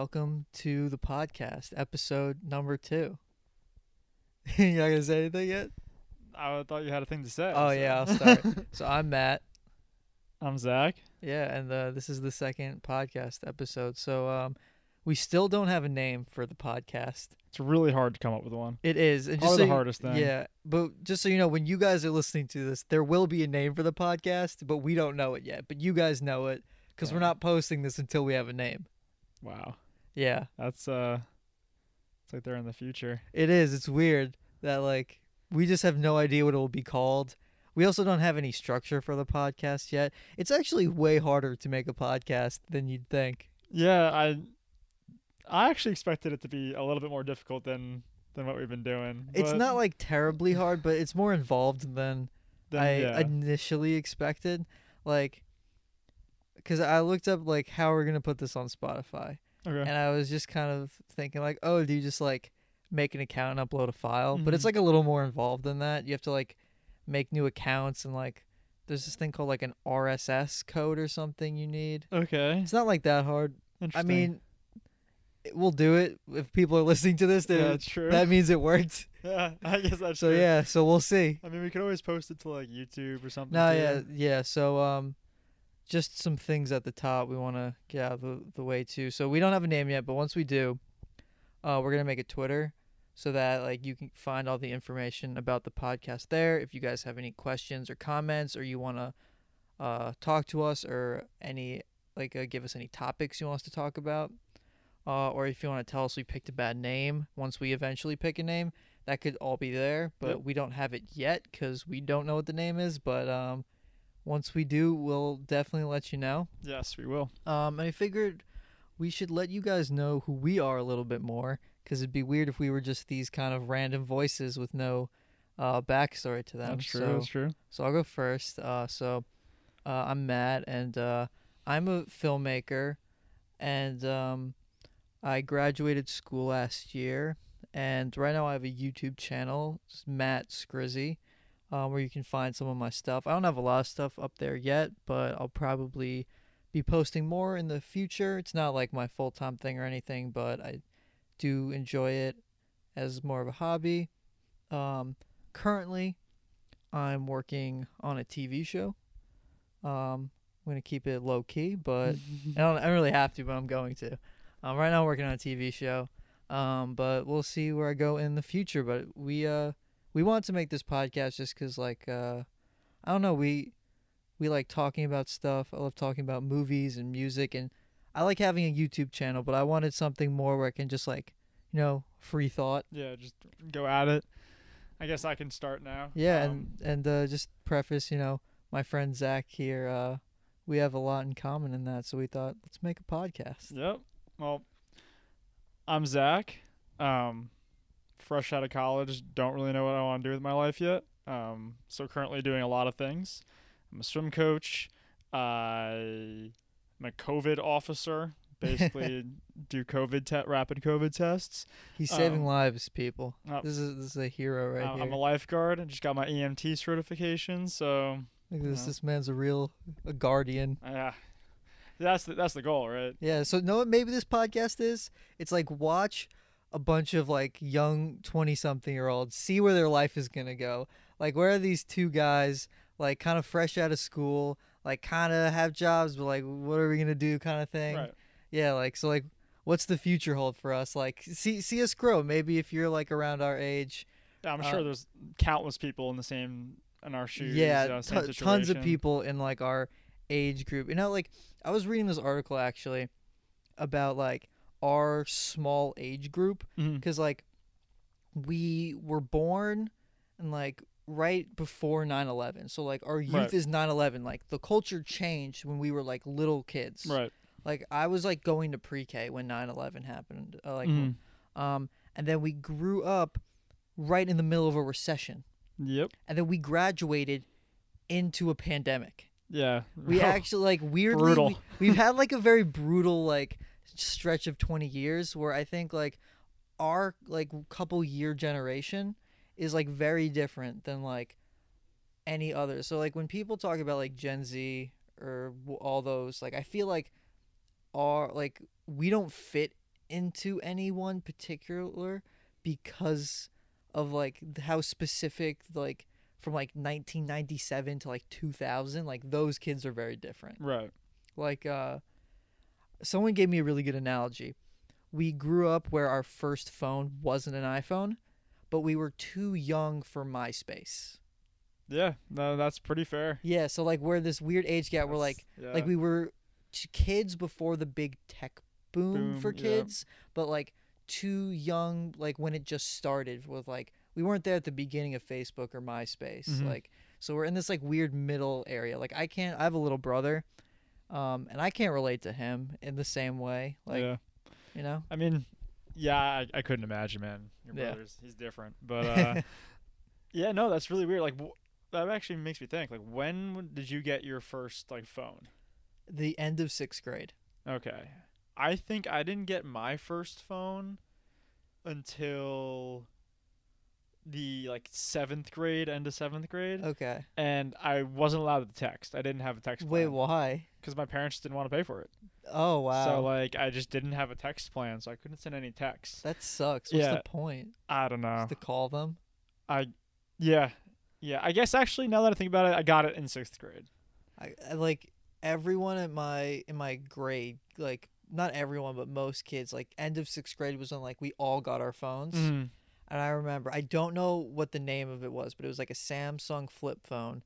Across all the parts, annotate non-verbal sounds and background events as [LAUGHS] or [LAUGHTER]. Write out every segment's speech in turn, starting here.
welcome to the podcast, episode number two. [LAUGHS] you not gonna say anything yet? I thought you had a thing to say. Oh so- yeah, I'll start. [LAUGHS] so I'm Matt. I'm Zach. Yeah, and uh, this is the second podcast episode. So um, we still don't have a name for the podcast. It's really hard to come up with one. It is, and Probably just the you- hardest thing. Yeah, but just so you know, when you guys are listening to this, there will be a name for the podcast, but we don't know it yet. But you guys know it because we're not posting this until we have a name. Wow. Yeah, That's uh it's like they're in the future. it is. It's weird that like we just have no idea what it will be called. We also don't have any structure for the podcast yet. It's actually way harder to make a podcast than you'd think. Yeah, I I actually expected it to be a little bit more difficult than than what we've been doing. It's not like terribly hard, but it's more involved than I yeah. initially expected. Like, because I looked up like how we're gonna put this on Spotify, okay. and I was just kind of thinking like, oh, do you just like make an account and upload a file? But it's Mhm. like a little more involved than that. You have to like make new accounts and like there's this thing called like an RSS code or something you need. okay. It's not like that hard. I mean, it- we'll do it if people are listening to this. yeah, Then that's true. that means it worked. yeah, [LAUGHS] I guess that's So true. yeah, so we'll see. I mean, we could always post it to like YouTube or something. No, too. yeah, yeah. So, um, just some things at the top we want to get out of the, the way too. So we don't have a name yet, but once we do, uh, we're gonna make a Twitter so that like you can find all the information about the podcast there. If you guys have any questions or comments, or you want to uh, talk to us, or any like uh, give us any topics you want us to talk about, uh, or if you want to tell us we picked a bad name once we eventually pick a name, that could all be there. But Yep. we don't have it yet because we don't know what the name is. But um, once we do, we'll definitely let you know. Yes, we will. Um, and I figured we should let you guys know who we are a little bit more because it'd be weird if we were just these kind of random voices with no uh, backstory to them. That's true. So, That's true. so I'll go first. Uh, so uh, I'm Matt, and uh, I'm a filmmaker, and um, I graduated school last year, and right now I have a YouTube channel, it's Matt Scrizzy, uh, where you can find some of my stuff. I don't have a lot of stuff up there yet, but I'll probably be posting more in the future. It's not like my full time thing or anything, but I do enjoy it as more of a hobby. Um, currently, I'm working on a TV show. Um, I'm gonna keep it low key, but [LAUGHS] I don't, I don't really have to, but I'm going to. Um, right now, I'm working on a TV show. Um, but we'll see where I go in the future. But we uh we want to make this podcast just because like uh I don't know we we like talking about stuff. I love talking about movies and music, and I like having a YouTube channel. But I wanted something more where I can just like you know free thought. yeah, just go at it. I guess I can start now. Yeah, Um, and and uh, just preface, you know, my friend Zach here. Uh, we have a lot in common in that, so we thought let's make a podcast. Yep. Well, I'm Zach. Um, fresh out of college, don't really know what I want to do with my life yet. Um, so currently doing a lot of things. I'm a swim coach. I'm a COVID officer. Basically, [LAUGHS] do COVID te- rapid COVID tests. He's saving Um, lives, people. uh, this is this is a hero right Uh, here. I'm a lifeguard. I just got my EMT certification. So Look at this. This man's a real a guardian. yeah, that's the, that's the goal, right? Yeah. So know what maybe this podcast is? It's like watch a bunch of like young twenty something year olds see where their life is gonna go. Like where are these two guys like kind of fresh out of school, like kind of have jobs, but like what are we gonna do kind of thing. Right. Yeah, like so like what's the future hold for us? Like see see us grow. Maybe if you're like around our age. Yeah, I'm Uh, sure there's countless people in the same in our shoes. yeah, uh, same t- tons of people in like our age group. You know, like I was reading this article actually about like our small age group because like we were born and like right before 9-11 so like our youth Right. is 9-11 like the culture changed when we were like little kids Right. like i was like going to pre-k when 9-11 happened uh, like Mhm. um and then we grew up right in the middle of a recession Yep. and then we graduated into a pandemic Yeah. we [LAUGHS] actually like weirdly Brutal. we, we've had like a very brutal like stretch of 20 years where i think like our like couple year generation is like very different than like any other so like when people talk about like gen z or all those like i feel like our like we don't fit into anyone particular because of like how specific like from like 1997 to like 2000 like those kids are very different Right. like uh someone gave me a really good analogy we grew up where our first phone wasn't an iphone but we were too young for myspace Yeah. No, that's pretty fair. yeah so like we're this weird age gap where like That's- like yeah. we were t- kids before the big tech boom, Boom, for yeah. kids but like too young like when it just started with like we weren't there at the beginning of facebook or myspace Mhm. like so we're in this like weird middle area like i can't i have a little brother um and i can't relate to him in the same way like yeah. you know I mean, yeah, I, I couldn't imagine, man. Your Yeah. brother's he's different, but uh, [LAUGHS] yeah, no, that's really weird. Like wh- that actually makes me think. Like, when did you get your first like phone? the end of sixth grade Okay, I think I didn't get my first phone until the like seventh grade, end of seventh grade, okay and I wasn't allowed to text. I didn't have a text. wait plan why because my parents didn't want to pay for it. oh wow So like, I just didn't have a text plan, so I couldn't send any texts. that sucks what's Yeah. the point I don't know. Just to call them I, yeah, yeah. I guess actually, now that I think about it, I got it in sixth grade. I, I like everyone in my in my grade like not everyone but most kids like end of sixth grade was when like we all got our phones Mm. And i remember i don't know what the name of it was but it was like a samsung flip phone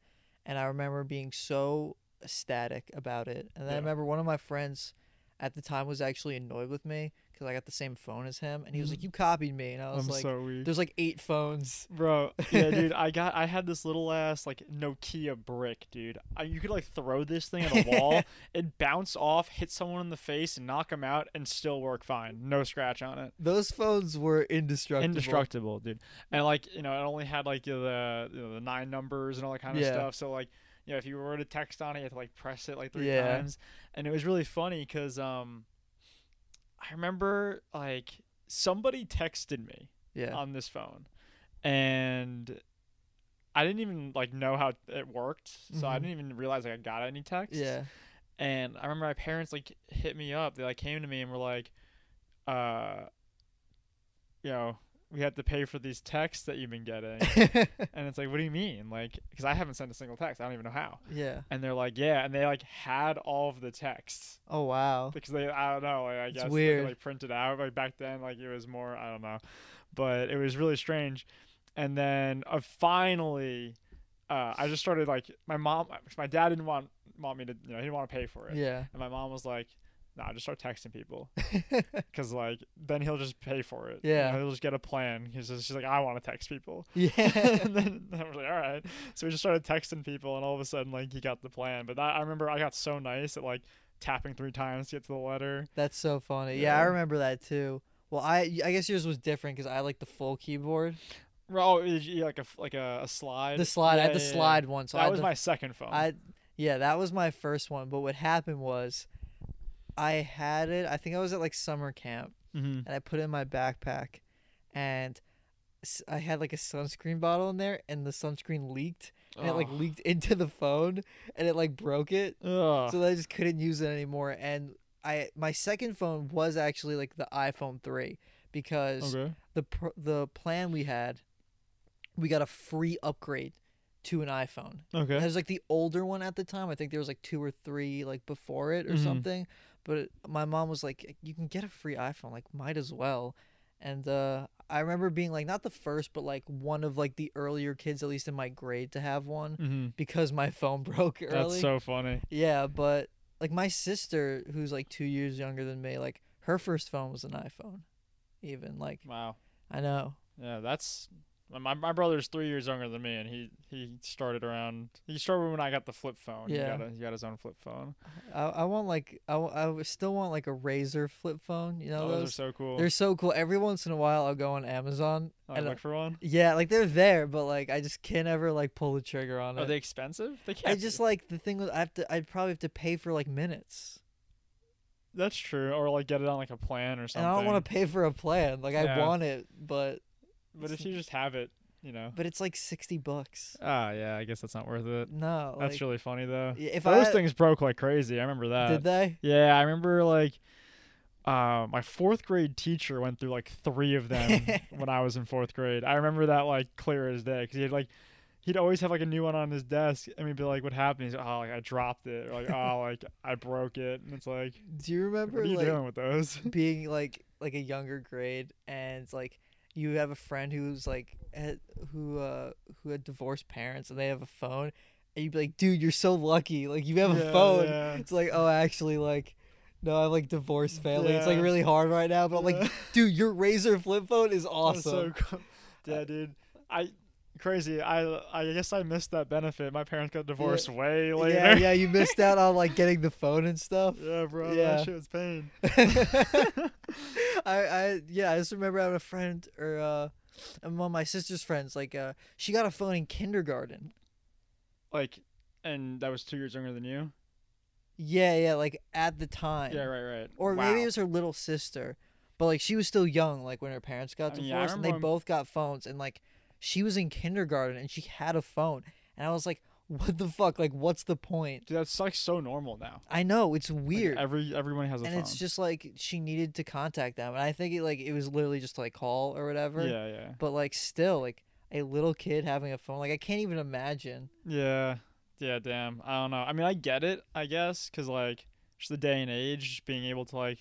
and i remember being so ecstatic about it and then i remember one of my friends at the time was actually annoyed with me because i got the same phone as him and he was like you copied me and i was I'm like so weak, there's like eight phones bro. Yeah, dude. [LAUGHS] I got. I had this little ass like Nokia brick, dude. I, you could like throw this thing at a wall, [LAUGHS] it bounce off, hit someone in the face, and knock them out, and still work fine. No scratch on it. those phones were indestructible Indestructible, dude. And like you know, it only had like the you know, the nine numbers and all that kind of Yeah. stuff. So like. You know, if you were to text on it, you had to like press it like three Yeah. times, and it was really funny because um, I remember like somebody texted me, yeah. on this phone and i didn't even like know how it worked so i Mhm. didn't even realize like i got any text yeah. And i remember my parents like hit me up. They like came to me and were like uh you know we had to pay for these texts that you've been getting. [LAUGHS] And it's like what do you mean? Like because i haven't sent a single text. I don't even know how. Yeah. And they're like yeah. And they like had all of the texts. Oh wow. Because they I don't know like, I It's guess weird. they like print it out like back then like it was more I don't know, but it was really strange. And then uh, finally, uh, I just started like my mom, my dad didn't want want me to you know he didn't want to pay for it, yeah. And my mom was like. Nah, just start texting people, [LAUGHS] cause like then he'll just pay for it. You Yeah. know, he'll just get a plan. He's just she's like, I want to text people, [LAUGHS] yeah and then I was like, all right. So we just started texting people, and all of a sudden, like, he got the plan. But that, I remember I got so nice at like tapping three times to get to the letter. That's so funny. Yeah, I remember that too. Well, I I guess yours was different because I like the full keyboard. Oh, like a like a, a slide. The slide, I had the yeah, yeah. slide one. So that was the, my second phone. I, yeah, that was my first one. But what happened was, I had it. I think I was at like summer camp, mm-hmm. and I put it in my backpack, and I had like a sunscreen bottle in there, and the sunscreen leaked, and it like leaked into the phone, and it like broke it. Ugh. so that I just couldn't use it anymore. And I my second phone was actually like the iPhone three because okay. the pr- the plan we had, we got a free upgrade to an iPhone. Okay. It was like the older one at the time. I think there was like two or three like before it or Mhm. something. But my mom was like, "You can get a free iPhone. Like, might as well." And uh, I remember being like, not the first, but like one of like the earlier kids, at least in my grade, to have one Mm-hmm. because my phone [LAUGHS] broke early. That's so funny. Yeah, but like my sister, who's like two years younger than me, like her first phone was an iPhone. Even like Wow. I know. Yeah, that's my my brother's three years younger than me, and he he started around. He started when I got the flip phone. Yeah. He got, a, he got his own flip phone. I, I want like I, I still want like a Razr flip phone. You know Oh, those, those? are so cool. They're so cool. Every once in a while, I'll go on Amazon. Oh, and, look for one. Yeah, like they're there, but like I just can't ever like pull the trigger on Are it. they expensive? They can't. I just be. like the thing with I have to. I'd probably have to pay for like minutes, that's true. Or like get it on like a plan or something. and something. I don't want to pay for a plan. Like I want it, but But if you just have it, you know. but it's like sixty bucks. Ah, yeah. I guess that's not worth it. No, That's like, really funny though. if Those I things broke like crazy. I remember that. did they. Yeah, I remember like uh, my fourth grade teacher went through like three of them [LAUGHS] when I was in fourth grade. I remember that like clear as day because he had like he'd always have like a new one on his desk and we'd be like, "What happened?" He's like, "Oh, like I dropped it," or like, "Oh, [LAUGHS] like I broke it," and it's like, Do you remember "What are you like doing with those?" being like like a younger grade and like you have a friend who's like had, who uh who had divorced parents and they have a phone and you'd be like, dude, you're so lucky. Like you have a Yeah, phone. yeah. It's like, oh, actually, like. No, I'm like divorced family. It's like really hard right now, but I'm like, dude, your Razr flip phone is [LAUGHS] awesome. so cool. Yeah, dude. I crazy. I I guess I missed that benefit. My parents got divorced way later. yeah, yeah, you [LAUGHS] missed out on like getting the phone and stuff. Yeah, bro. Yeah. That shit was pain. [LAUGHS] [LAUGHS] I, I yeah, I just remember having a friend or uh and one of my sister's friends, like uh she got a phone in kindergarten. Like, and that was two years younger than you. Yeah, yeah, like at the time. Yeah, right, right. Or maybe it was her little sister. But like she was still young, like when her parents got I mean, yeah, divorced and they both got phones and like she was in kindergarten and she had a phone. And I was like, What the fuck? Like what's the point? Dude, that's like so normal now. I know, it's Like, weird. every everyone has a phone. and phone. it's just like she needed to contact them. And I think it like it was literally just to like call or whatever. yeah, yeah, But like still, like a little kid having a phone, like I can't even imagine. yeah, yeah. Damn. I don't know. I mean, I get it. I guess because like just the day and age, just being able to like,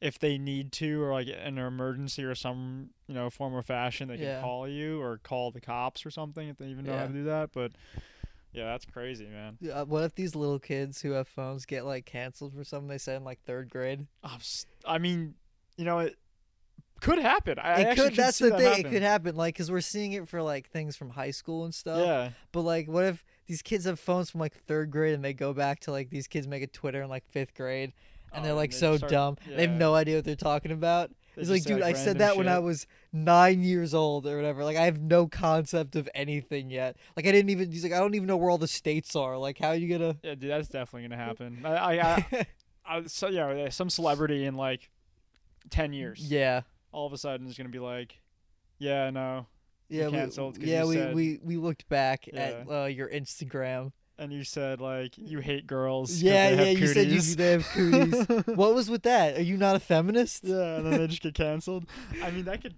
if they need to or like in an emergency or some you know form or fashion, they Yeah. can call you or call the cops or something if they even know how to do that. But yeah, that's crazy, man. Uh, what if these little kids who have phones get like canceled for something they said in like third grade? S- I mean, you know, it could happen. I it could. That's the that thing. happen. It could happen. Like, cause we're seeing it for like things from high school and stuff. Yeah. But like, what if these kids have phones from like third grade and they go back to like these kids make a Twitter in like fifth grade and Oh, they're like they so start- dumb. They have no idea what they're talking about. They It's like, dude, I said that when I was nine years old or whatever. Like, I have no concept of anything yet. Like, I didn't even. He's like, I don't even know where all the states are. Like, how are you gonna? Yeah, dude, that's definitely gonna happen. [LAUGHS] I, I, I, I [LAUGHS] so yeah, yeah, some celebrity in like ten years, yeah, all of a sudden is gonna be like, yeah, no, yeah, we, yeah. we, said- we we looked back Yeah. at uh, your Instagram. And you said like you hate girls. Yeah, they yeah. You said you they have cooties. [LAUGHS] what was with that? Are you not a feminist? yeah, and then they just get [LAUGHS] canceled. I mean, that could,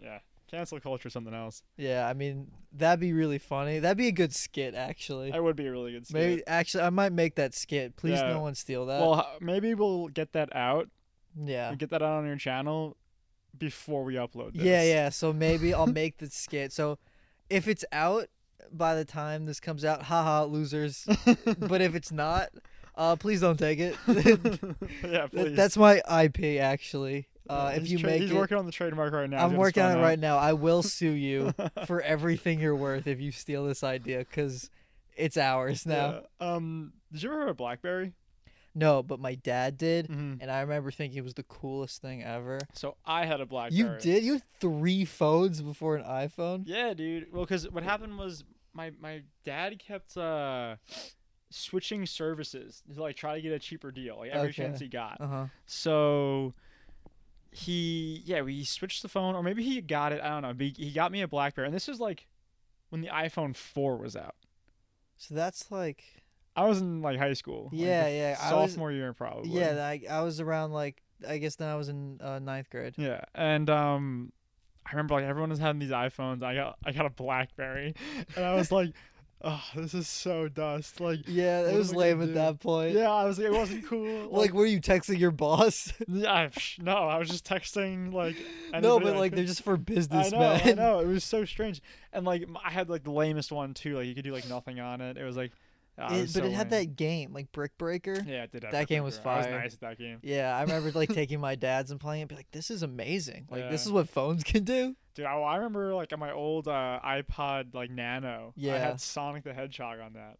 yeah, cancel culture something else. Yeah, I mean that'd be really funny. That'd be a good skit, actually. That would be a really good. Skit. Maybe actually, I might make that skit. Please, Yeah. no one steal that. Well, maybe we'll get that out. yeah, Get that out on your channel before we upload this. yeah, yeah. So maybe I'll make the skit. So if it's out by the time this comes out, haha, losers. [LAUGHS] but if it's not, uh, please don't take it. [LAUGHS] yeah, please. That's my IP, actually. Uh, Yeah, if you tra- make he's it, working on the trademark right now. I'm working on it right now. I will sue you [LAUGHS] for everything you're worth if you steal this idea, because it's ours now. Yeah. Um, did you ever have a BlackBerry? No, but my dad did, Mm-hmm. and I remember thinking it was the coolest thing ever. So I had a BlackBerry. You did? You had three phones before an iPhone? Yeah, dude. Well, because what happened was my my dad kept uh switching services to like try to get a cheaper deal, like every chance he got. Uh huh. So he yeah we switched the phone, or maybe he got it. I don't know. But he, he got me a BlackBerry, and this is like when the iPhone four was out. So that's like, I was in like high school. like, Yeah, the yeah, I was- Sophomore year probably. yeah, I, I was around like, I guess then I was in uh, ninth grade. Yeah, and um, I remember like everyone was having these iPhones. I got I got a BlackBerry, and I was like, [LAUGHS] oh, this is so dust. Like, Yeah, it was lame at that point. yeah, I was like, it wasn't [LAUGHS] cool. Like, were you texting your boss? [LAUGHS] yeah, no, I was just texting like. no, but like they're just for business, I know, man. I know. It was so strange, and like I had like the lamest one too. Like you could do like nothing on it. It was like, It- but so it had that game, like Brick Breaker. Yeah, it did. that game was Breaker. I was fire. nice at that game, Yeah, I remember like [LAUGHS] taking my dad's and playing it, be like, "This is amazing! Like this is what phones can do." dude. I, I remember like on my old uh, iPod like Nano. Yeah. I had Sonic the Hedgehog on that.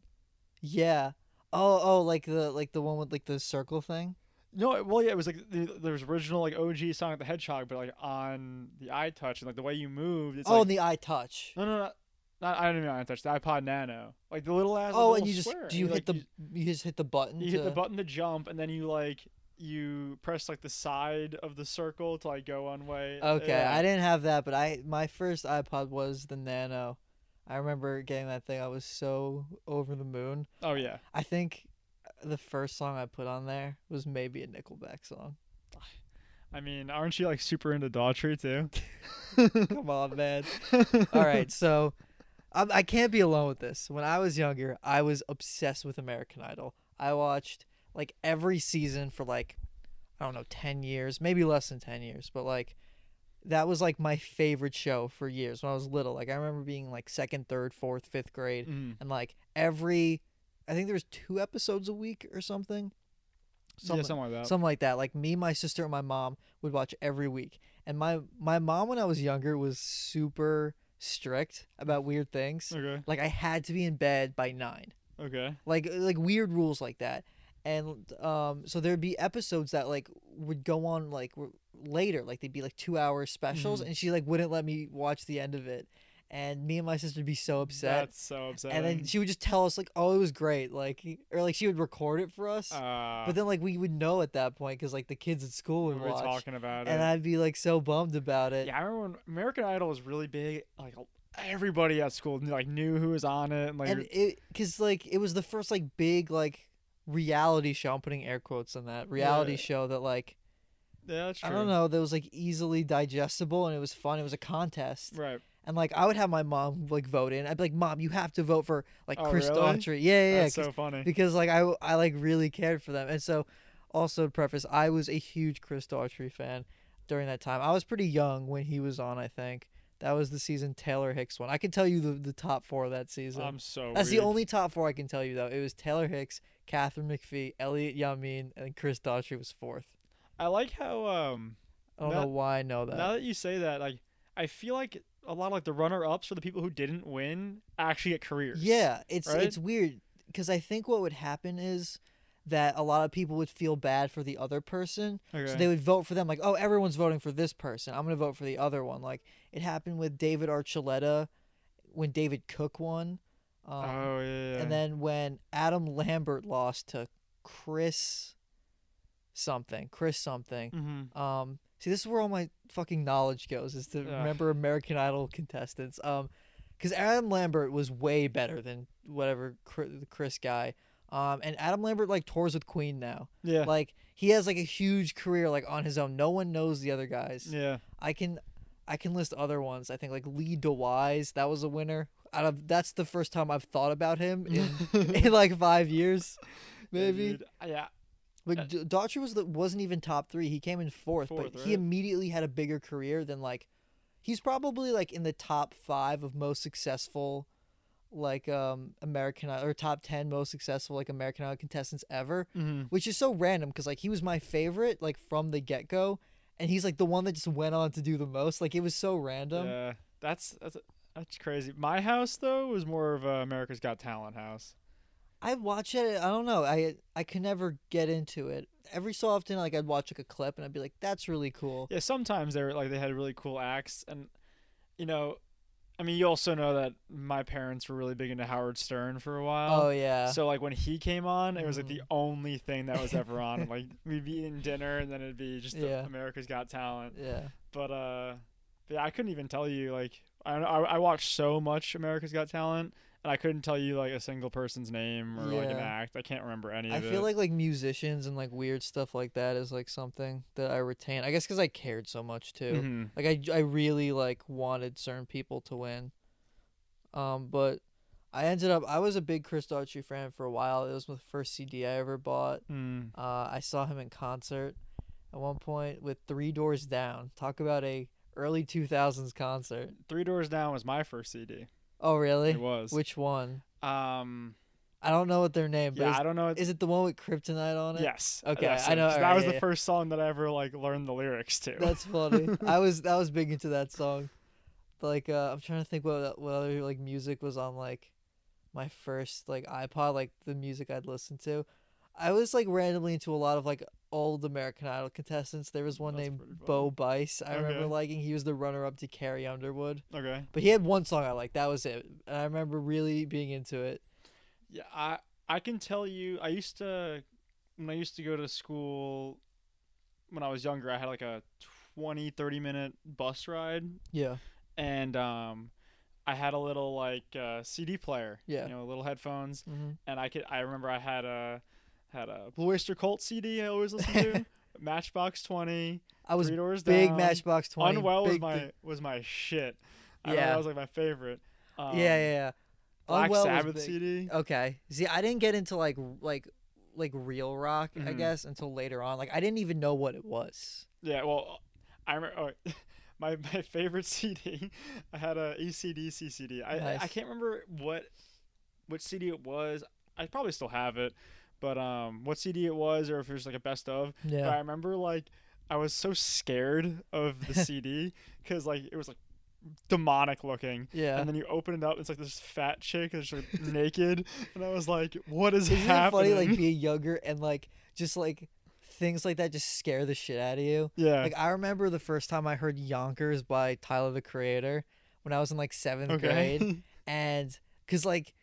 Yeah. Oh, oh, like the like the one with like the circle thing. No, well, yeah, it was like the, there was original like OG Sonic the Hedgehog, but like on the iTouch and like the way you moved. It's oh, like, and the iTouch. no, no, no, not I don't mean iTouch. The iPod Nano, like the little ass. Oh, and you just square, do you and, hit like, the you, just hit the button. you, you to, hit the button to jump, and then you like you press like the side of the circle to like go one way. Okay, Yeah. I didn't have that, but I my first iPod was the Nano. I remember getting that thing. I was so over the moon. Oh yeah, I think the first song I put on there was maybe a Nickelback song. I mean, aren't you like super into Daughtry too? [LAUGHS] Come on, man. [LAUGHS] All right, so I, I can't be alone with this. When I was younger, I was obsessed with American Idol. I watched like every season for like I don't know, 10 years, maybe less than 10 years, but like that was like my favorite show for years when I was little. Like I remember being like second, third, fourth, fifth grade Mm. and like every I think there was two episodes a week or something. yeah, something like that. something like that. Like me, my sister, and my mom would watch every week. And my my mom, when I was younger, was super strict about weird things. okay. Like I had to be in bed by nine. Okay. Like like weird rules like that. And um, so there'd be episodes that like would go on like later, like they'd be like two hour specials, Mhm. and she like wouldn't let me watch the end of it. And me and my sister would be so upset. That's so upsetting. and then she would just tell us like, "Oh, it was great," like, or like she would record it for us. uh, But then like we would know at that point because like the kids at school we would were watch, talking about and it. And I'd be like so bummed about it. yeah, I remember when American Idol was really big. Like everybody at school like knew who was on it. And, like and it because like it was the first like big like reality show. I'm putting air quotes on that reality Yeah. show that like yeah, that's true. I don't know that was like easily digestible and it was fun. It was a contest, Right. And like I would have my mom like vote in. I'd be like, "Mom, you have to vote for like Oh, Chris really? Daughtry." Yeah, yeah, yeah. So funny. because like I I like really cared for them, and so also to preface, I was a huge Chris Daughtry fan during that time. I was pretty young when he was on. I think that was the season Taylor Hicks won. I can tell you the, the top four of that season. I'm so. That's weak. the only top four I can tell you though. It was Taylor Hicks, Katharine McPhee, Elliott Yamin, and Chris Daughtry was fourth. I like how um I don't Now- know why I know that. now that you say that, like I feel like a lot of like the runner ups for the people who didn't win actually get careers. Yeah, it's right? it's weird because I think what would happen is that a lot of people would feel bad for the other person, Okay. so they would vote for them. Like, oh, everyone's voting for this person. I'm gonna vote for the other one. Like it happened with David Archuleta when David Cook won, um, oh yeah, and then when Adam Lambert lost to Chris something, Chris something. hmm Um, see, this is where all my fucking knowledge goes is to Ugh. remember American Idol contestants. Um, because Adam Lambert was way better than whatever the Chris guy. Um, and Adam Lambert like tours with Queen now. yeah, Like he has like a huge career like on his own. No one knows the other guys. yeah. I can, I can list other ones. I think like Lee DeWyze, that was a winner. Out of that's the first time I've thought about him in [LAUGHS] in like five years, maybe. Dude, yeah. But Uh, D- Daughtry was the, wasn't even top three. He came in fourth, Fourth, but he immediately had a bigger career than like he's probably like in the top five of most successful like um American or top ten most successful like American Idol contestants ever, hmm which is so random because like he was my favorite like from the get go, and he's like the one that just went on to do the most. Like it was so random. yeah, that's that's that's crazy. My house though was more of a America's Got Talent house. I watch it. I don't know. I I could never get into it. Every so often, like I'd watch like a clip and I'd be like, "That's really cool." Yeah, sometimes they were like they had really cool acts, and you know, I mean, you also know that my parents were really big into Howard Stern for a while. Oh yeah. So like when he came on, it was like the Mhm. only thing that was ever on. and, [LAUGHS] like we'd be eating dinner, and then it'd be just the Yeah. America's Got Talent. yeah. But uh, but yeah, I couldn't even tell you like I I, I watched so much America's Got Talent, and I couldn't tell you like a single person's name or like an act. I can't remember any I of it. I feel like like musicians and like weird stuff like that is like something that I retain. I guess because I cared so much too. Mhm. Like I, I really like wanted certain people to win. Um, but I ended up I was a big Chris Daughtry fan for a while. It was the first CD I ever bought. Mm. Uh, I saw him in concert at one point with Three Doors Down. Talk about a early two thousands concert. Three Doors Down was my first CD. Oh really? It was. Which one? um. I don't know what their name. But Yeah, is, I don't know. is it the one with Kryptonite on it? Yes. Okay, I know. alright, that was yeah, the yeah. first song that I ever like learned the lyrics to. That's funny. [LAUGHS] I was that was big into that song. Like uh, I'm trying to think what what other like music was on like my first like iPod, like the music I'd listen to. I was like randomly into a lot of like old American Idol contestants. There was one That's named. Bo Bice. I remember liking. He was the runner up to Carrie Underwood. okay. But he had one song I liked. That was it. And I remember really being into it. Yeah, I I can tell you. I used to when I used to go to school when I was younger. I had like a 20, 30 minute bus ride, Yeah. and um, I had a little like uh, CD player. Yeah. You know, little headphones, hmm and I could. I remember I had a had a Blue Oyster Cult CD. I always listened to. [LAUGHS] Matchbox Twenty, I was Three Doors big Down. Matchbox Twenty. Unwell was my thing. was my shit. I Yeah. that was like my favorite. Um, yeah, yeah, yeah. Black Unwell Sabbath. CD. Okay. See, I didn't get into like like like real rock, I Mhm. guess, until later on. Like I didn't even know what it was. Yeah, well, I remember oh, [LAUGHS] my my favorite [LAUGHS] CD. I had a AC/DC CD. I, I I can't remember what what CD it was. I probably still have it, but um, what CD it was, or if it was like a best of. But I remember like I was so scared of the [LAUGHS] CD because like it was like demonic looking. Yeah. And then you open it up, it's like this fat chick that's like [LAUGHS] naked, and I was like, "What is Isn't it funny like being [LAUGHS] younger and like just like things like that just scare the shit out of you? yeah, Like I remember the first time I heard Yonkers by Tyler the Creator when I was in like seventh okay. grade, and because like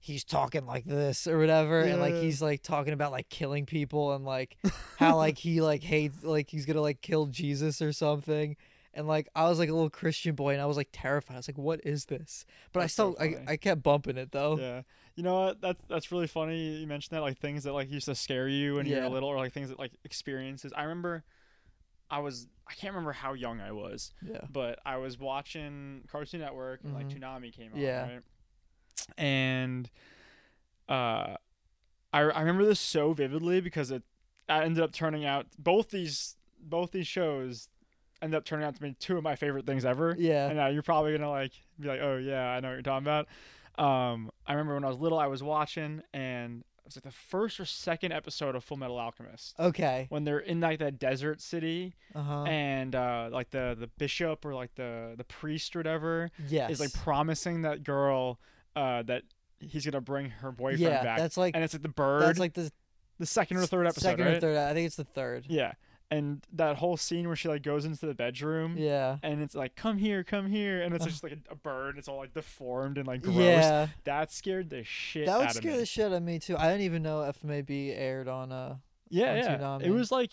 he's talking like this or whatever, and like he's like talking about like killing people and like [LAUGHS] how like he like hates like he's gonna like kill Jesus or something. And like I was like a little Christian boy, and I was like terrified. I was like, "What is this?" But I That's so still, I. I kept bumping it though. Yeah. You know what? That's that's really funny. You mentioned that like things that like used to scare you when you Yeah. were little, or like things that like experiences. I remember, I was I can't remember how young I was, Yeah. but I was watching Cartoon Network and like Mhm. Toonami came on, Yeah. right? And uh, I I remember this so vividly because it, it ended up turning out both these both these shows ended up turning out to be two of my favorite things ever. Yeah. And now you're probably gonna like be like, oh yeah, I know what you're talking about. Um, I remember when I was little, I was watching, and it was like the first or second episode of Full Metal Alchemist Okay. when they're in like that desert city, Uh huh. and uh, like the the bishop or like the the priest or whatever Yes. is like promising that girl uh, that he's gonna bring her boyfriend yeah, back, that's like and it's like the bird, that's like the the second or third episode, second right? or third. I think it's the third. Yeah, and that whole scene where she like goes into the bedroom Yeah. and it's like come here come here and it's just like a, a bird it's all like deformed and like gross Yeah. that scared the shit That would out of scare me the shit out of me too. I didn't even know FMAB aired on uh yeah on yeah Toonami. it was like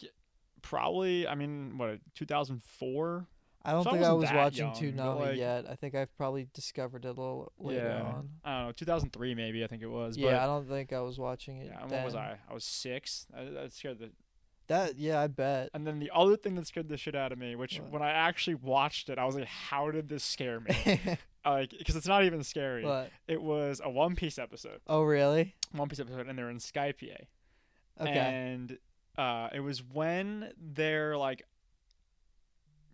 probably i mean what 2004 I don't So think I wasn't was watching young, Toonami like- yet. I think I've probably discovered it a little later yeah on. i don't know 2003 maybe i think it was Yeah, I don't think I was watching it. yeah what was i i was six that, that scared the That yeah, I bet. and then the other thing that scared the shit out of me which What? when i actually watched it i was like how did this scare me [LAUGHS] like because it's not even scary but it was a one piece episode oh really? one piece episode and they're in Skypiea Okay. and uh, it was when they're like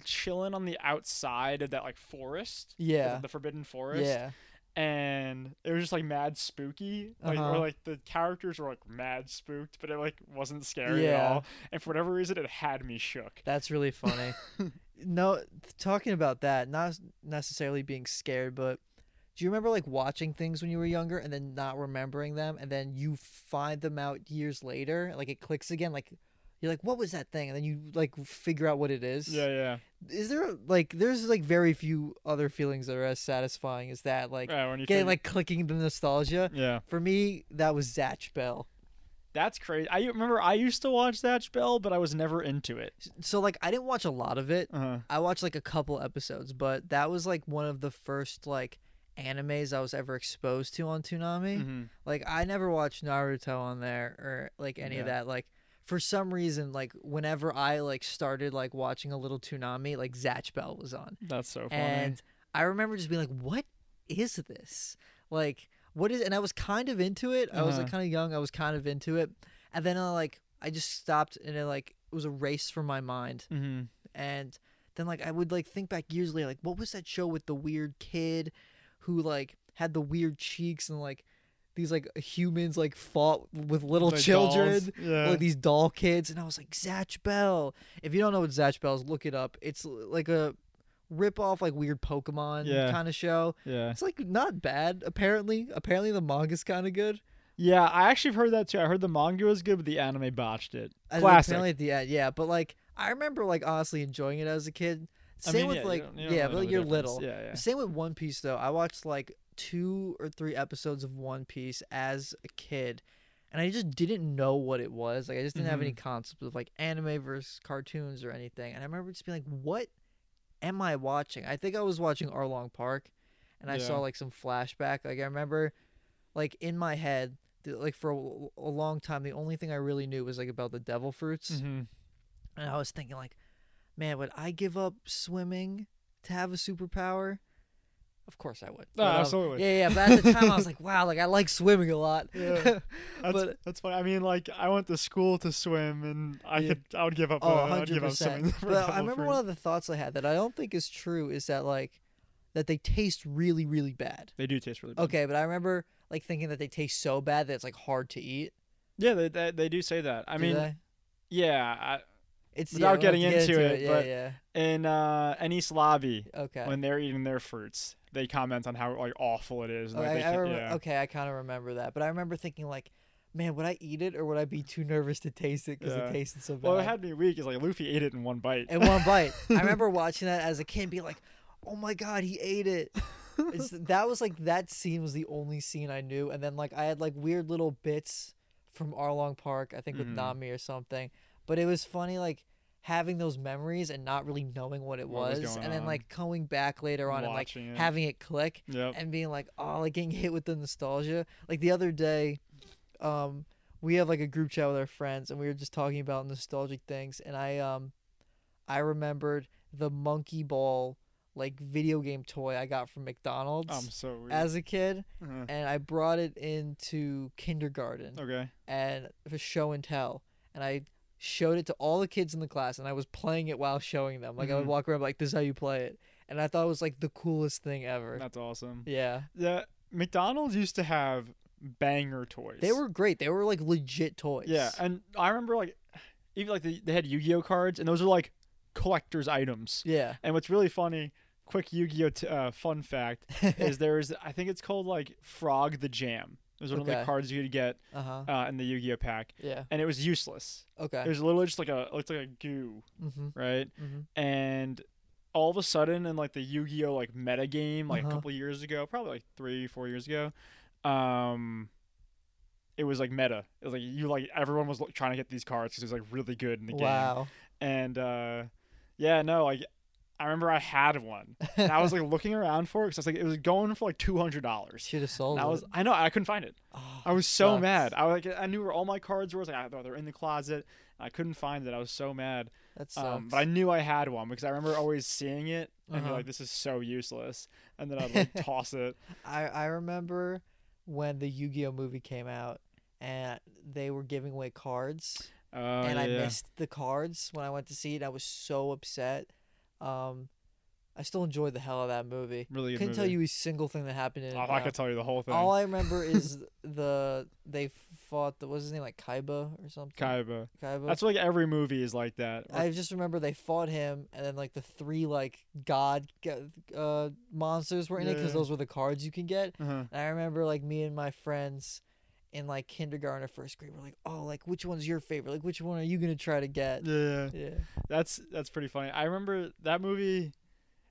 chilling on the outside of that like forest, yeah. the, forbidden forest, Yeah. and it was just like mad spooky, like Uh-huh. or like the characters were like mad spooked, but it like wasn't scary at all, and for whatever reason, it had me shook. That's really funny. [LAUGHS] no, talking about that, not necessarily being scared, but do you remember like watching things when you were younger and then not remembering them, and then you find them out years later, like it clicks again, like you're like, what was that thing, and then you like figure out what it is. Yeah, yeah. Is there like there's like very few other feelings that are as satisfying as that, like yeah you getting fig- like clicking the nostalgia. yeah, For me, that was Zatch Bell. that's crazy. I remember I used to watch that Bell, but I was never into it. So like I didn't watch a lot of it. Uh-huh. I watched like a couple episodes, but that was like one of the first like animes I was ever exposed to on Toonami. Mhm. Like I never watched Naruto on there or like any of that. Like for some reason, like whenever I like started like watching a little Toonami, like Zatch Bell was on, That's so funny. and I remember just being like, "What is this? Like, what is?" And I was kind of into it. I was like Uh-huh. kind of young. I was kind of into it, and then I like I just stopped, and it like it was a race from my mind hmm and then like I would like think back years later, like what was that show with the weird kid who like had the weird cheeks and like these like humans like fought with little Like children. Yeah. like these doll kids, and I was like Zatch Bell. If you don't know what Zatch Bell is, look it up. It's like a rip off like weird Pokemon Yeah. kind of show. yeah. It's like not bad. Apparently, apparently the manga's kind of good. Yeah, I actually heard that too. I heard the manga was good, but the anime botched it. Classic. Apparently at the end, yeah. But like I remember like honestly enjoying it as a kid. I Same mean, with yeah, you like don't- you don't yeah, really but like you're difference. little. Yeah, yeah. Same with One Piece though. I watched like two or three episodes of One Piece as a kid, and I just didn't know what it was. Like I just didn't have any Mm-hmm. concept of like anime versus cartoons or anything. And I remember just being like, "What am I watching?" I think I was watching Arlong Park, and I saw like some flashback. Like I remember, like in my head, th- like for a, a long time, the only thing I really knew was like about the devil fruits Mhm. and I was thinking like, man, would I give up swimming to have a superpower? Of course I would. No, But, um, absolutely. Yeah, yeah. But at the time, I was [LAUGHS] like, wow, like I like swimming a lot. Yeah. [LAUGHS] That's, But- that's funny. I mean, like I went to school to swim, and I Yeah. could I would give up. Oh, uh, I'd give up 100%. swimming. [LAUGHS] But I remember one of the thoughts I had that I don't think is true is that like that they taste really, really bad. They do taste really. Bad. Okay, but I remember like thinking that they taste so bad that it's like hard to eat. Yeah, they, they they do say that. I Do mean, they? yeah. I, it's without yeah, getting get into it, yeah, but- yeah. in uh, East Lobby, Okay. when they're eating their fruits, they comment on how like awful it is. And, Okay, like, I can't- remember, yeah. okay, I kind of remember that, but I remember thinking like, man, would I eat it or would I be too nervous to taste it because Yeah. it tasted so bad? Well, it had me weak. Is like Luffy ate it in one bite. in one bite. I [LAUGHS] remember watching that as a kid, and being like, "Oh my god, he ate it!" It's, [LAUGHS] that was like that scene was the only scene I knew, and then like I had like weird little bits from Arlong Park, I think with Mhm. Nami or something. But it was funny like having those memories and not really knowing what it What was was, and then on. like coming back later on and like it. having it click Yep. and being like, oh, like getting hit with the nostalgia. Like the other day, um, we have like a group chat with our friends, and we were just talking about nostalgic things, and I um, I remembered the monkey ball like video game toy I got from McDonald's I'm so weird. as a kid, Uh-huh. and I brought it into kindergarten Okay. and for show and tell, and I showed it to all the kids in the class, and I was playing it while showing them. Like I would Mhm. walk around like, "This is how you play it," and I thought it was like the coolest thing ever. That's awesome. Yeah. Yeah. McDonald's used to have banger toys. They were great. They were like legit toys. Yeah, and I remember like even like the, they had Yu-Gi-Oh cards, and those are like collector's items. Yeah. And what's really funny, quick Yu-Gi-Oh t- uh, fun fact [LAUGHS] is there's I think it's called like Frog the Jam. It was one of Okay. the cards you could get uh huh. uh, in the Yu-Gi-Oh pack, Yeah. and it was useless. Okay. It was literally just like a it looked like a goo, mm-hmm. right? Mm-hmm. And all of a sudden, in like the Yu-Gi-Oh like meta game, like Uh-huh. a couple years ago, probably like three, four years ago, um, it was like meta. It was like you like everyone was like, trying to get these cards because it was like really good in the game. Wow. And uh, yeah, no, like I remember I had one, and I was like [LAUGHS] looking around for it because I was like it was going for like two hundred dollars. Should have sold And I was it. I know I couldn't find it. Oh, I was so sucks. mad. I was like I knew where all my cards were. I was like I thought they're in the closet. I couldn't find it. I was so mad. That sucks. Um, but I knew I had one because I remember always seeing it and be Uh-huh. like, "This is so useless," and then [LAUGHS] I'd like toss it. I I remember when the Yu-Gi-Oh movie came out and they were giving away cards Oh and yeah. I missed the cards when I went to see it. I was so upset. Um, I still enjoy the hell of that movie. Really Couldn't tell you a single thing that happened in it. Oh, I could tell you the whole thing. All I remember is [LAUGHS] the they fought the what's his name like Kaiba or something. Kaiba. Kaiba. That's like every movie is like that. I just remember they fought him, and then like the three like god uh, monsters were in it because Yeah. those were the cards you can get. uh-huh. And I remember like me and my friends in like kindergarten or first grade We're like, oh, like which one's your favorite? Like which one are you gonna try to get? Yeah. Yeah. That's that's pretty funny. I remember that movie.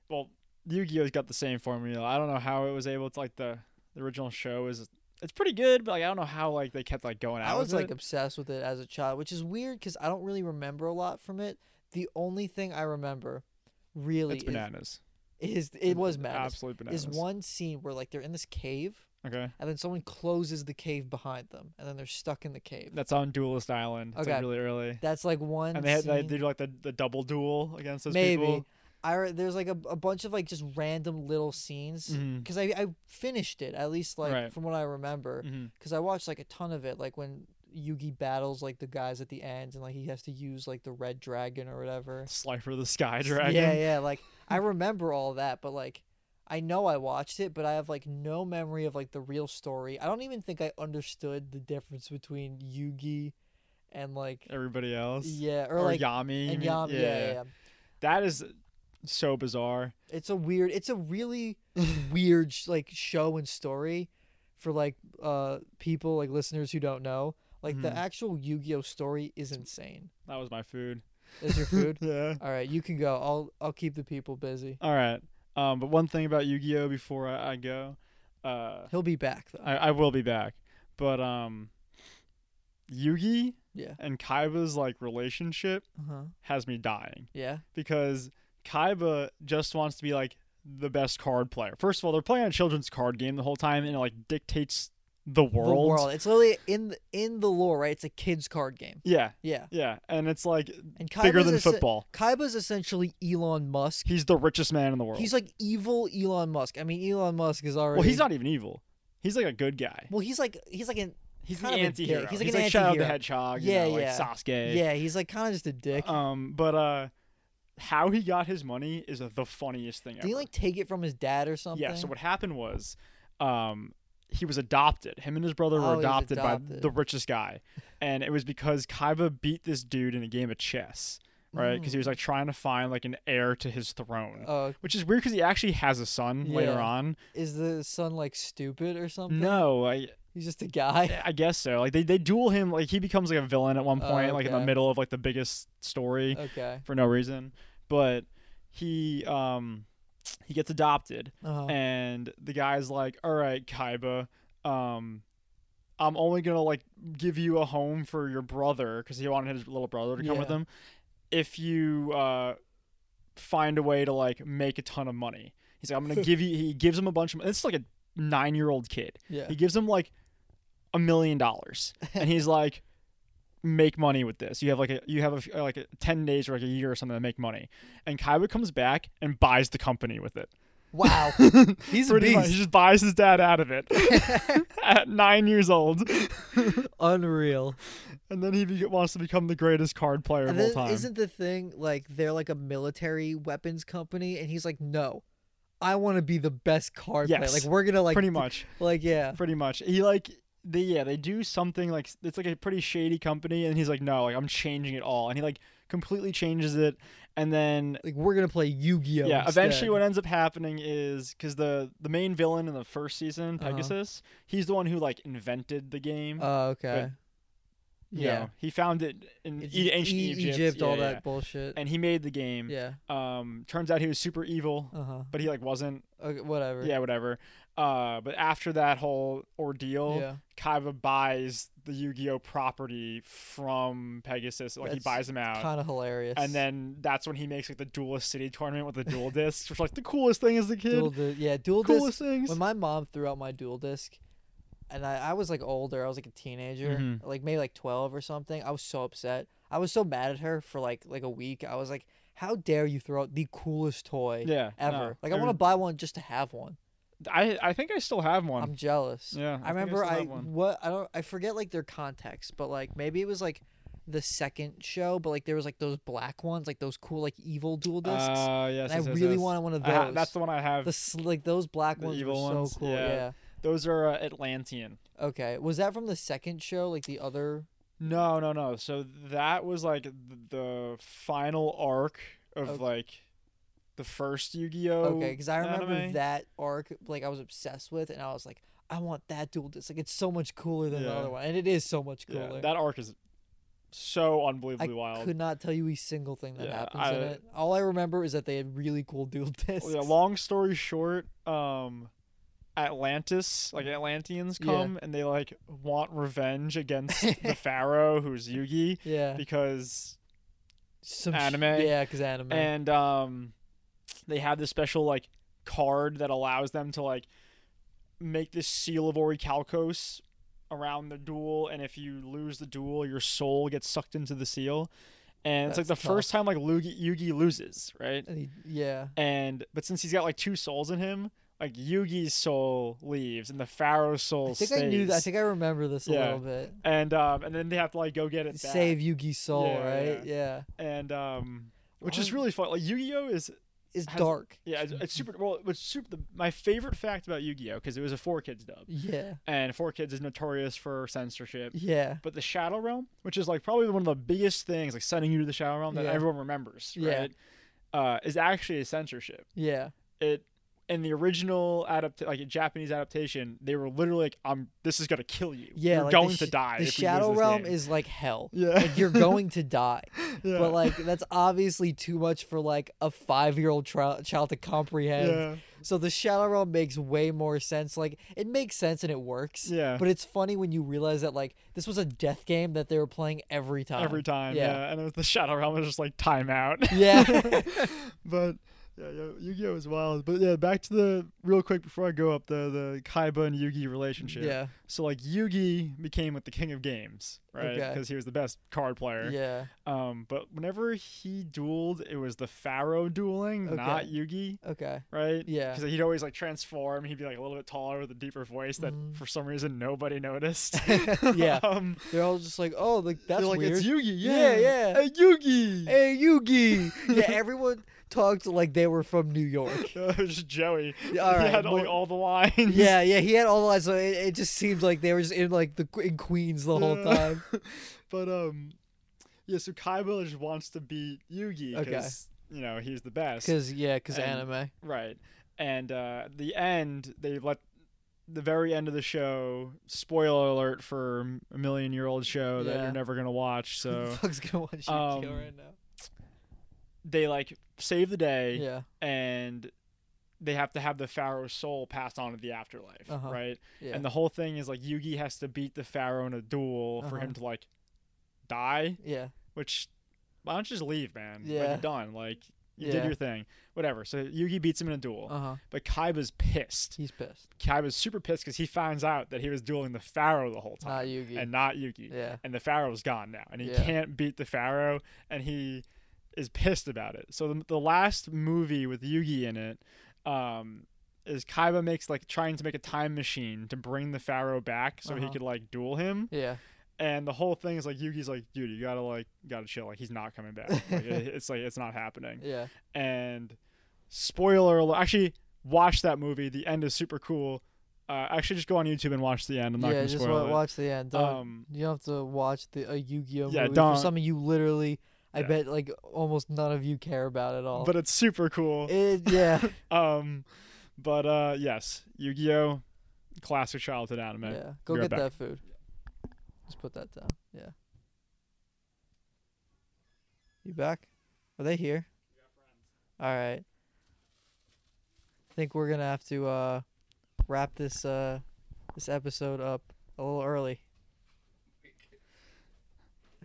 Well, Yu-Gi-Oh's got the same formula. I don't know how it was able to like the the original show is. It's pretty good, but like I don't know how like they kept like going out. I was like it. obsessed with it as a child, which is weird because I don't really remember a lot from it. The only thing I remember really it's is, bananas. is it was madness. Absolute bananas. Is one scene where like they're in this cave okay? and then someone closes the cave behind them and then they're stuck in the cave. That's on Duelist Island. It's like Okay. really early. That's like one And they had they, do like the, the double duel against those Maybe. people. I there's like a, a bunch of like just random little scenes mm-hmm. because I I finished it at least like Right. from what I remember mm-hmm. because I watched like a ton of it like when Yugi battles like the guys at the end and like he has to use like the red dragon or whatever. Slifer the Sky Dragon. Yeah, yeah. [LAUGHS] Like I remember all that, but like I know I watched it, but I have like no memory of like the real story. I don't even think I understood the difference between Yugi and like Everybody else. yeah or, Or, like Yami. and mean? Yam. Yeah. Yeah, yeah. That is so bizarre. It's a weird. It's a really [LAUGHS] weird like show and story for like uh people like listeners who don't know. Like the Mhm. actual Yu-Gi-Oh story is insane. That was my food. Is your food? [LAUGHS] yeah. All right, you can go. I'll I'll keep the people busy. All right. Um, but one thing about Yu-Gi-Oh before I, I go, uh, He'll be back though. I, I will be back. But um, Yugi yeah. and Kaiba's like relationship Uh huh. has me dying Yeah. because Kaiba just wants to be like the best card player. First of all, they're playing a children's card game the whole time, and it like dictates the world. The world. It's literally in the, in the lore, right? It's a kids card game. Yeah, Yeah. yeah, and it's like And bigger than essen- football. Kaiba's essentially Elon Musk. He's the richest man in the world. He's like evil Elon Musk. I mean, Elon Musk is already. well, he's not even evil. He's like a good guy. Well, he's like he's like an He's kind the of a anti-hero. He's, He's like, like an Shadow the anti-hero. Hedgehog. you Yeah, know, like yeah. Sasuke. yeah. He's like kind of just a dick. Um, but uh, how he got his money is the funniest thing Did ever. he like take it from his dad or something? Yeah. So what happened was, um, he was adopted. Him and his brother Oh, were he was adopted, by the richest guy, [LAUGHS] and it was because Kaiba beat this dude in a game of chess, right? Because he was like trying to find like an heir to his throne. Oh, which is weird because he actually has a son later on. is the son like stupid or something? No, I he's just a guy. I guess so. Like they, they duel him. Like he becomes like a villain at one point, like in the middle of like the biggest story Okay. for no reason. But he um he gets adopted, Uh-huh. and the guy's like, "All right, Kaiba, um." I'm only gonna like give you a home for your brother because he wanted his little brother to come with him. If you uh, find a way to like make a ton of money, he's like, I'm gonna [LAUGHS] give you. He gives him a bunch of. It's like a nine year old kid. yeah. He gives him like a million dollars, [LAUGHS] and he's like, "Make money with this. You have like a you have a, f- like a, ten days or like a year or something to make money." And Kaiba comes back and buys the company with it. Wow. [LAUGHS] He's a Pretty much, beast. he just buys his dad out of it [LAUGHS] at nine years old, [LAUGHS] Unreal. and then he be- wants to become the greatest card player And of all time. isn't the thing like they're like a military weapons company, and he's like, no, I want to be the best card player. Like we're gonna like Pretty much, like yeah. pretty much. He like they yeah they do something like it's like a pretty shady company, and he's like, no, like I'm changing it all, and he like completely changes it, and then Like we're gonna play Yu-Gi-Oh. yeah instead. eventually what ends up happening is because the the main villain in the first season Uh-huh. pegasus he's the one who like invented the game Oh, okay. you yeah. know, he found it in e- ancient E- egypt, Egypt, all yeah, that yeah. bullshit. and he made the game yeah. um turns out he was super evil Uh huh. but he like wasn't Okay, whatever. yeah whatever uh but after that whole ordeal Yeah. kaiba buys the yu-gi-oh property from pegasus like he buys them out Kind of hilarious. and then that's when he makes like the duelist city tournament with the duel disks which like the coolest thing as a kid dual di- yeah, duel disk. coolest things When my mom threw out my duel disk, and I, I was like older, I was like a teenager, Mhm. like maybe like twelve or something. I was so upset. I was so mad at her for like like a week. I was like, "How dare you throw out the coolest toy yeah ever? no, like I want to buy one just to have one. I I think I still have one. I'm jealous. yeah, I remember think I, still have one. what I don't I forget like their context, but like maybe it was like the second show, but like there was like those black ones, like those cool like evil duel disks. Uh, yes, and I yes, yes, really yes. wanted one of those. ha- that's the one I have. the like those black the ones were evil so ones, cool. yeah. yeah. Those are uh, Atlantean. Okay. Was that from the second show? Like the other? No, no, no. So that was like th- the final arc of Okay. like the first Yu-Gi-Oh. Okay, because I remember anime. that arc. Like I was obsessed with, and I was like, I want that duel disk. Like it's so much cooler than the other one, and it is so much Yeah, cooler. that arc is so I unbelievably wild. I could not tell you a single thing that Yeah, happens I- in it. All I remember is that they had really cool dual [LAUGHS] discs. Well, yeah, long story short, um, Atlantis, like Atlanteans Yeah. come and they like want revenge against [LAUGHS] the pharaoh who's Yugi yeah. because Some sh- anime. yeah, because anime. and um they have this special like card that allows them to like make this seal of orichalcos around the duel and if you lose the duel your soul gets sucked into the seal and it's like the That's first time like Lugi, yugi loses right And he- yeah. and but since he's got like two souls in him like yugi's soul leaves and the pharaoh's soul I think stays I knew. That. I think I remember this a little bit. and um and then they have to like go get it back. Save Yugi's soul, Yeah, right? Yeah. and um which is really fun like yu-gi-oh is It's has- dark. Yeah, it's, it's super. Well, it's super. The, my favorite fact about Yu-Gi-Oh because it was a 4Kids dub, Yeah. and 4Kids is notorious for censorship. Yeah. But the Shadow Realm, which is like probably one of the biggest things, like sending you to the Shadow Realm that Yeah. everyone remembers, Yeah. right? Uh, is actually a censorship. Yeah. It in the original adapt like a Japanese adaptation, they were literally like, "Um, this is gonna kill you. Yeah. You're like going to die." The Shadow Realm game." is like hell. yeah, Like you're [LAUGHS] going to die. yeah. But like that's obviously too much for like a five year old child to comprehend. yeah, So the Shadow Realm makes way more sense. Like it makes sense and it works. yeah. But it's funny when you realize that like this was a death game that they were playing every time. Every time, Yeah. yeah. And it was the Shadow Realm was just like timeout. Yeah. [LAUGHS] but Yeah, yeah, Yu-Gi-Oh is wild. But yeah, back to the real quick before I go up the the Kaiba and Yugi relationship. Yeah. So like Yugi became like the king of games, right? Okay. Because he was the best card player. Yeah. Um, but whenever he dueled, it was the Pharaoh dueling, not Okay. Yugi, Okay. right? Yeah. Because he'd always like transform. He'd be like a little bit taller with a deeper voice that Mm. for some reason nobody noticed. [LAUGHS] Yeah. [LAUGHS] um, They're all just like, oh, like that's like weird. it's Yugi. Yeah, Yeah, yeah. Hey, Yugi. hey, Yugi. [LAUGHS] yeah, everyone talked like they were from New York. Uh, just Joey. Yeah, all he right, had like all the lines. yeah, yeah, he had all the lines, so it, it just seemed like they were just in like the in Queens the whole time. [LAUGHS] but um, yeah. So Kaiba just wants to beat Yugi Okay. because you know he's the best. Cause yeah, cause anime. Right. And uh, the end, they let the very end of the show. Spoiler alert for a million year old show that Yeah. you're never gonna watch. [LAUGHS] Who So the fuck's gonna watch Yu-Gi-Oh um, right now? they like save the day, Yeah, and they have to have the Pharaoh's soul passed on to the afterlife, Uh-huh. right? yeah. And the whole thing is like Yugi has to beat the Pharaoh in a duel for Uh-huh. him to like die. yeah, Which why don't you just leave, man? Like, Yeah. you're done. Like you Yeah. did your thing. Whatever. So Yugi beats him in a duel, uh huh. but Kaiba's pissed. He's pissed. Kaiba's super pissed because he finds out that he was dueling the Pharaoh the whole Not time Yugi. and not Yugi. yeah, And the Pharaoh's gone now, and he Yeah. can't beat the Pharaoh, and he is pissed about it. So the, the last movie with Yugi in it um, is Kaiba makes like trying to make a time machine to bring the Pharaoh back so he Uh-huh. could like duel him. yeah, And the whole thing is like Yugi's like, dude, you gotta like gotta chill. Like he's not coming back. Like, it- [LAUGHS] it's like it's not happening yeah. and spoiler alert actually watch that movie the end is super cool uh, actually just go on youtube and watch the end i'm not yeah, gonna just spoil wa- it watch the end. Don't, um you don't have to watch the a Yu-Gi-Oh Yeah, movie don't. for something you literally. I Yeah. bet like almost none of you care about it all. but it's super cool it, yeah, [LAUGHS] um but uh yes yu-gi-oh classic childhood anime yeah. Go right get back. that food. Just put that down. Yeah. You back? Are they here? All right. I think we're gonna have to uh, wrap this uh, this episode up a little early.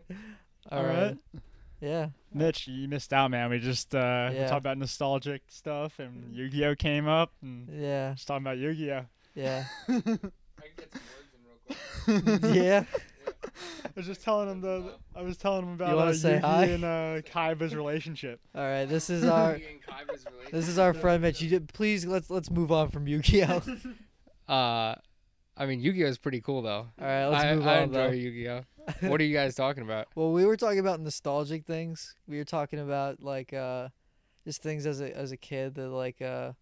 [LAUGHS] all right Yeah. mitch you missed out man we just uh Yeah. talked about nostalgic stuff and yu-gi-oh came up and Yeah. just talking about yu-gi-oh Yeah. [LAUGHS] I can get some words in real quick. [LAUGHS] yeah. I was just telling him the. I was telling him about wanna uh, say Yugi hi? and uh, Kaiba's relationship. All right. This is our Yugi and Kaiba's relationship. this is our friend Mitch. You did, please let's let's move on from Yu-Gi-Oh. [LAUGHS] Uh, I mean, Yu-Gi-Oh is pretty cool though. All right. Let's I, move I on enjoy though. Yu-Gi-Oh. [LAUGHS] What are you guys talking about? Well, we were talking about nostalgic things. We were talking about like uh just things as a as a kid that like uh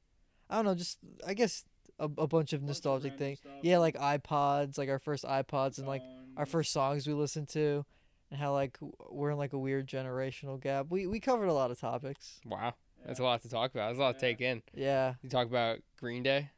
I don't know, just I guess a, a bunch of nostalgic things. Yeah, like iPods, like our first iPods and like our first songs we listened to and how like we're in like a weird generational gap. We we covered a lot of topics. Wow, that's a lot to talk about. That's a lot to take in. Yeah. You talk about Green Day.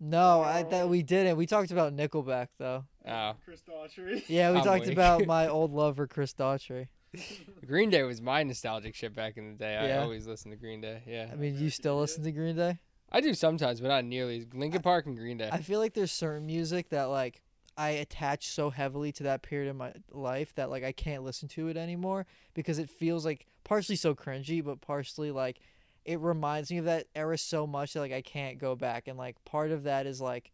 No, I that we didn't. We talked about Nickelback though. Oh, Chris Daughtry. Yeah, we I'm talked weak. about [LAUGHS] my old lover Chris Daughtry. [LAUGHS] Green Day was my nostalgic shit back in the day. I Yeah. always listened to Green Day. Yeah, I mean, you still listen to Green Day? I do sometimes, but not nearly. Linkin Park and Green Day. I feel like there's certain music that like I attach so heavily to that period of my life that like I can't listen to it anymore because it feels like partially so cringy, but partially like it reminds me of that era so much that like I can't go back. And like part of that is like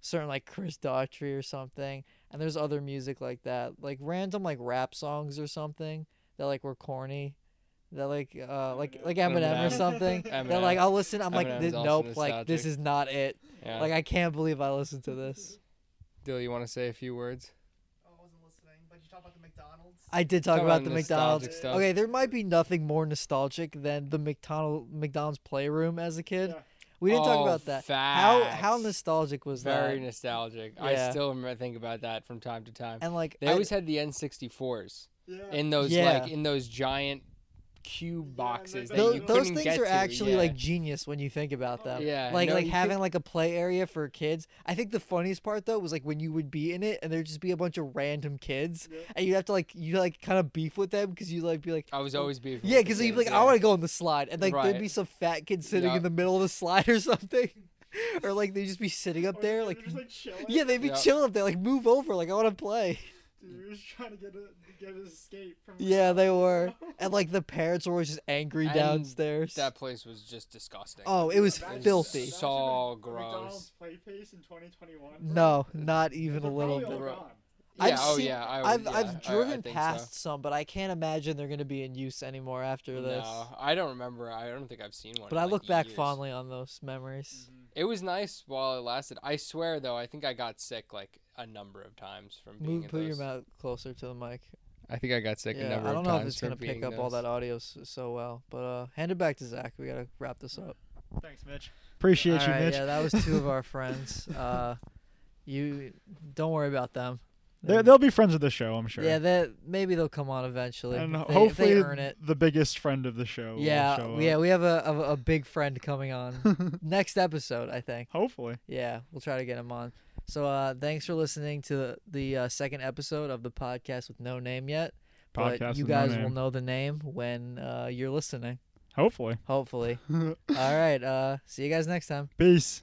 certain like Chris Daughtry or something, and there's other music like that, like random like rap songs or something that like were corny. That like uh like like Eminem or Eminem. something [LAUGHS] that like I'll listen I'm like Eminem's "Th- also nope like this is not it yeah. like I can't believe I listened to this. Dill, you want to say a few words? Oh, I wasn't listening, but you talk about the McDonald's. I did talk Talk about, about the McDonald's. stuff. Okay, there might be nothing more nostalgic than the McDonald McDonald's playroom as a kid. Yeah. We didn't talk Oh, about that. How how nostalgic was Very that? Very nostalgic. I still remember think about that from time to time. and like They I- always had the N64s Yeah. in those Yeah. like in those giant cube boxes they- that those, you those things get are to, actually yeah. like genius when you think about them. Yeah, Like no, like having could- like a play area for kids. I think the funniest part though was like when you would be in it and there'd just be a bunch of random kids Yeah. and you'd have to like you like kind of beef with them because you like be like I was oh. always beefing. Yeah, because you'd be like, yeah. I want to go on the slide, and like there'd be some fat kid sitting Yeah. in the middle of the [LAUGHS] slide or something, [LAUGHS] or like they'd just be sitting up Or there, like, just, like yeah, they'd be Yeah. chilling up there, like move over, like I want to play. Dude, you're just trying to get a get his escape from. Yeah, they were. [LAUGHS] And like the parents were always just angry And downstairs. That place was just disgusting. Oh, it was Imagine- filthy. imagine So a- a gross. McDonald's play pace in 2021. bro. No, not even a little bit. yeah, I've oh seen- yeah, I would, I've yeah, I've I- I driven past So. some, but I can't imagine they're gonna be in use anymore after this. No, I don't remember. I don't think I've seen one. But in, I like, look back years. fondly on those memories. Mhm. It was nice while it lasted. I swear though, I think I got sick like a number of times from being Move, in put your mouth closer to the mic. I think I got sick a yeah, number I don't know if it's gonna pick being up all that audio s- so well. But uh, hand it back to Zach. We gotta wrap this up. Thanks, Mitch. Appreciate All you, right, Mitch. yeah, that was two of our [LAUGHS] friends. Uh, you don't worry about them. They're, they'll be friends of the show, I'm sure. Yeah, they maybe they'll come on eventually. and they, hopefully they earn it. the biggest friend of the show. will Yeah, show yeah, up. we have a, a a big friend coming on [LAUGHS] next episode. I think. Hopefully. Yeah, we'll try to get him on. So uh, thanks for listening to the, the uh, second episode of the podcast with no name yet. but you with no guys will know the name when uh, you're listening. Hopefully. Hopefully. [LAUGHS] All right. Uh, see you guys next time. Peace.